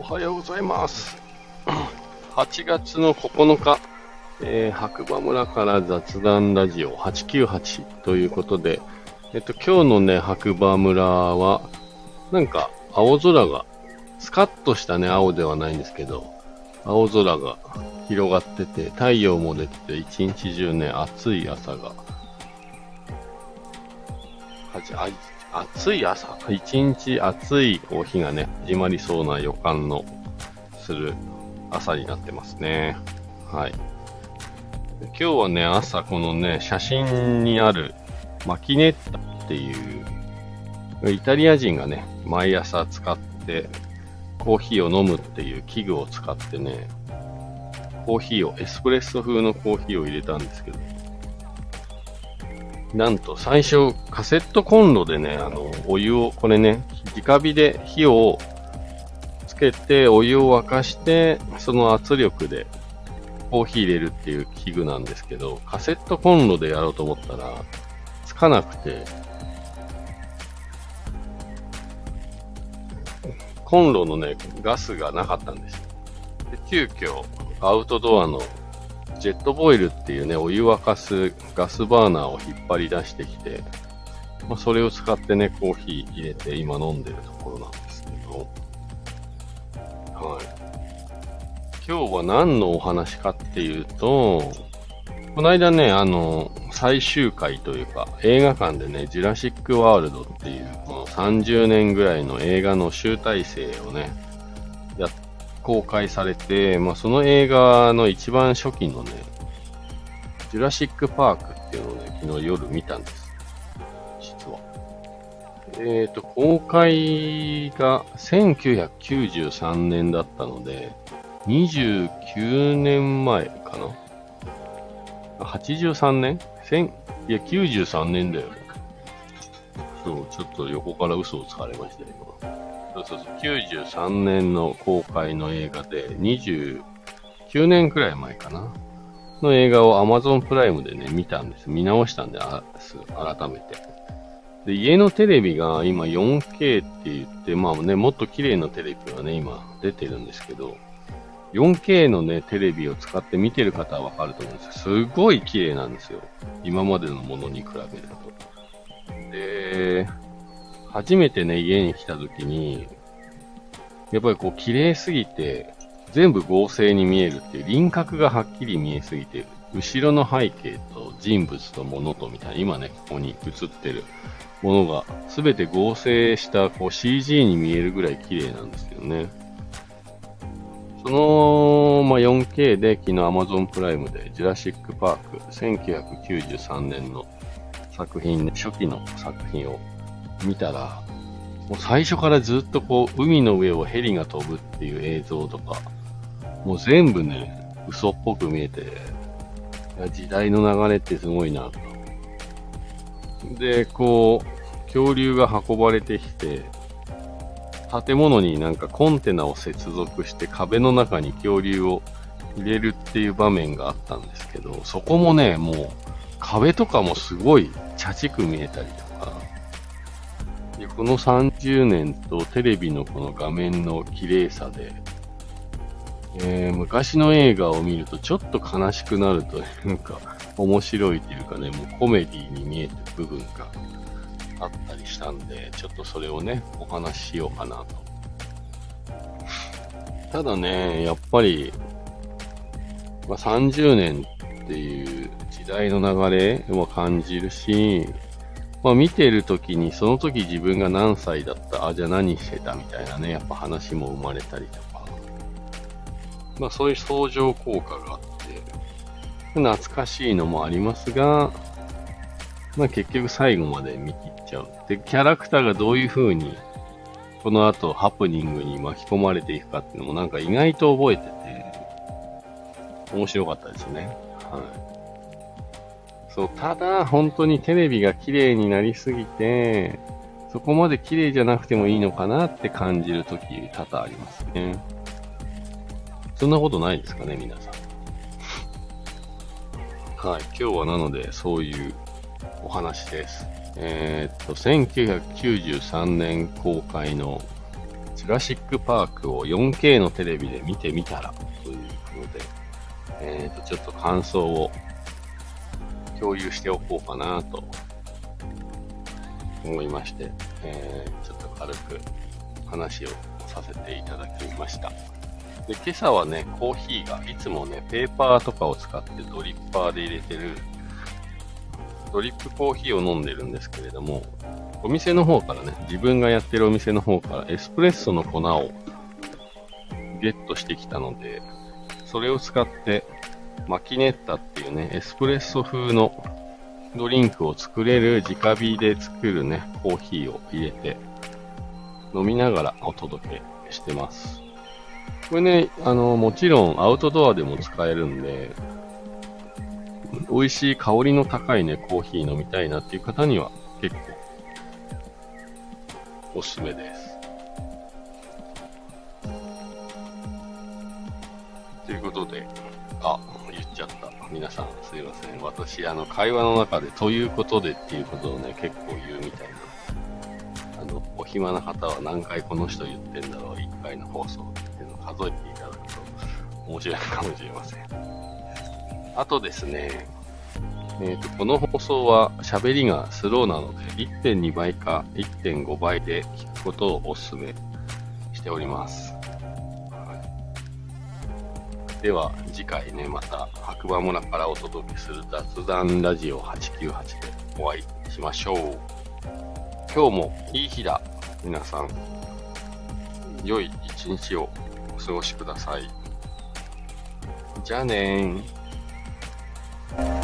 おはようございます。8月の9日、えー白馬村から雑談ラジオ898ということで、えっと、今日のね、白馬村は、なんか、青空が、スカッとしたね、青ではないんですけど、青空が広がってて、太陽も出てて、一日中ね、暑い朝が、はじ、あ暑い朝、一日暑いこう日がね、始まりそうな予感のする朝になってますね。はい。今日はね、朝このね、写真にあるマキネッタっていう、イタリア人がね、毎朝使ってコーヒーを飲むっていう器具を使ってね、コーヒーを、エスプレッソ風のコーヒーを入れたんですけど、なんと最初カセットコンロでね、あの、お湯を、これね、直火で火をつけてお湯を沸かして、その圧力でコーヒー入れるっていう器具なんですけど、カセットコンロでやろうと思ったら、つかなくて、コンロのね、ガスがなかったんです。で、急遽、アウトドアのジェットボイルっていうね、お湯沸かすガスバーナーを引っ張り出してきて、まあ、それを使ってね、コーヒー入れて今飲んでるところなんですけど、はい。今日は何のお話かっていうと、この間ね、あの、最終回というか、映画館でね、ジュラシックワールドっていう、この30年ぐらいの映画の集大成をね、公開されて、まあ、その映画の一番初期のね、ジュラシックパークっていうのをね、昨日夜見たんです。実は。えっ、と、公開が1993年だったので、29年前かな ?83 年？千いや、93年だよ。そう、ちょっと横から嘘をつかれましたよ、今。そうそうそう、93年の公開の映画で、29年くらい前かなの映画を Amazon プライムでね、見たんです。見直したんで、す改めて。で、家のテレビが今 4K って言って、まあね、もっと綺麗なテレビがね、今出てるんですけど、4K のね、テレビを使って見てる方はわかると思うんですすごい綺麗なんですよ。今までのものに比べると。で、初めてね、家に来た時に、やっぱりこう綺麗すぎて、全部合成に見えるっていう輪郭がはっきり見えすぎてる、後ろの背景と人物と物とみたいな、今ね、ここに映ってるものが全て合成したこう CG に見えるぐらい綺麗なんですよね。その、まあ、4K で昨日 Amazon プライムでジュラシックパーク1993年の作品、初期の作品を見たら、もう最初からずっとこう海の上をヘリが飛ぶっていう映像とか、もう全部ね、嘘っぽく見えて、時代の流れってすごいなと。で、こう、恐竜が運ばれてきて、建物になんかコンテナを接続して壁の中に恐竜を入れるっていう場面があったんですけど、そこもね、もう壁とかもすごい茶ちく見えたりとか、でこの30年とテレビのこの画面の綺麗さで、えー昔の映画を見るとちょっと悲しくなるというか、面白いというかね、もうコメディに見えてる部分があったりしたんで、ちょっとそれをね、お話ししようかなと。ただね、やっぱり、まあ、30年っていう時代の流れを感じるし、まあ見てる時にその時自分が何歳だった、あ、じゃあ何してたみたいなね、やっぱ話も生まれたりとか、まあそういう相乗効果があって、懐かしいのもありますが、まあ結局最後まで見切っちゃう。で、キャラクターがどういう風に、この後ハプニングに巻き込まれていくかっていうのもなんか意外と覚えてて、面白かったですね。はい。そう、ただ本当にテレビが綺麗になりすぎて、そこまで綺麗じゃなくてもいいのかなって感じるとき多々ありますね。そんなことないですかね、皆さん。はい。今日はなので、そういうお話です。えーっと、1993年公開のジュラシックパークを 4K のテレビで見てみたらというので、えー、と、ちょっと感想を共有しておこうかなと思いまして、えー、ちょっと軽く話をさせていただきました。で、今朝はね、コーヒーがいつもね、ペーパーとかを使ってドリッパーで入れてるドリップコーヒーを飲んでるんですけれども、お店の方からね、自分がやってるお店の方からエスプレッソの粉をゲットしてきたので、それを使ってマキネッタっていうね、エスプレッソ風のドリンクを作れる直火で作るね、コーヒーを入れて飲みながらお届けしてます。これね、あの、もちろんアウトドアでも使えるんで、美味しい香りの高いね、コーヒー飲みたいなっていう方には結構おすすめです。ということで、あ、言っちゃった。皆さんすいません。私、あの、会話の中でということでっていうことをね、結構言うみたいな。あの、お暇な方は何回この人言ってんだろう、1回の放送っていうのを数えていただくと面白いかもしれません。あとですね、えっ、ー、と、この放送は喋りがスローなので、1.2倍か1.5倍で聞くことをお勧めしております。では、次回ね、また白馬村からお届けする雑談ラジオ898でお会いしましょう。今日もいい日だ。皆さん、良い一日をお過ごしください。じゃあねー。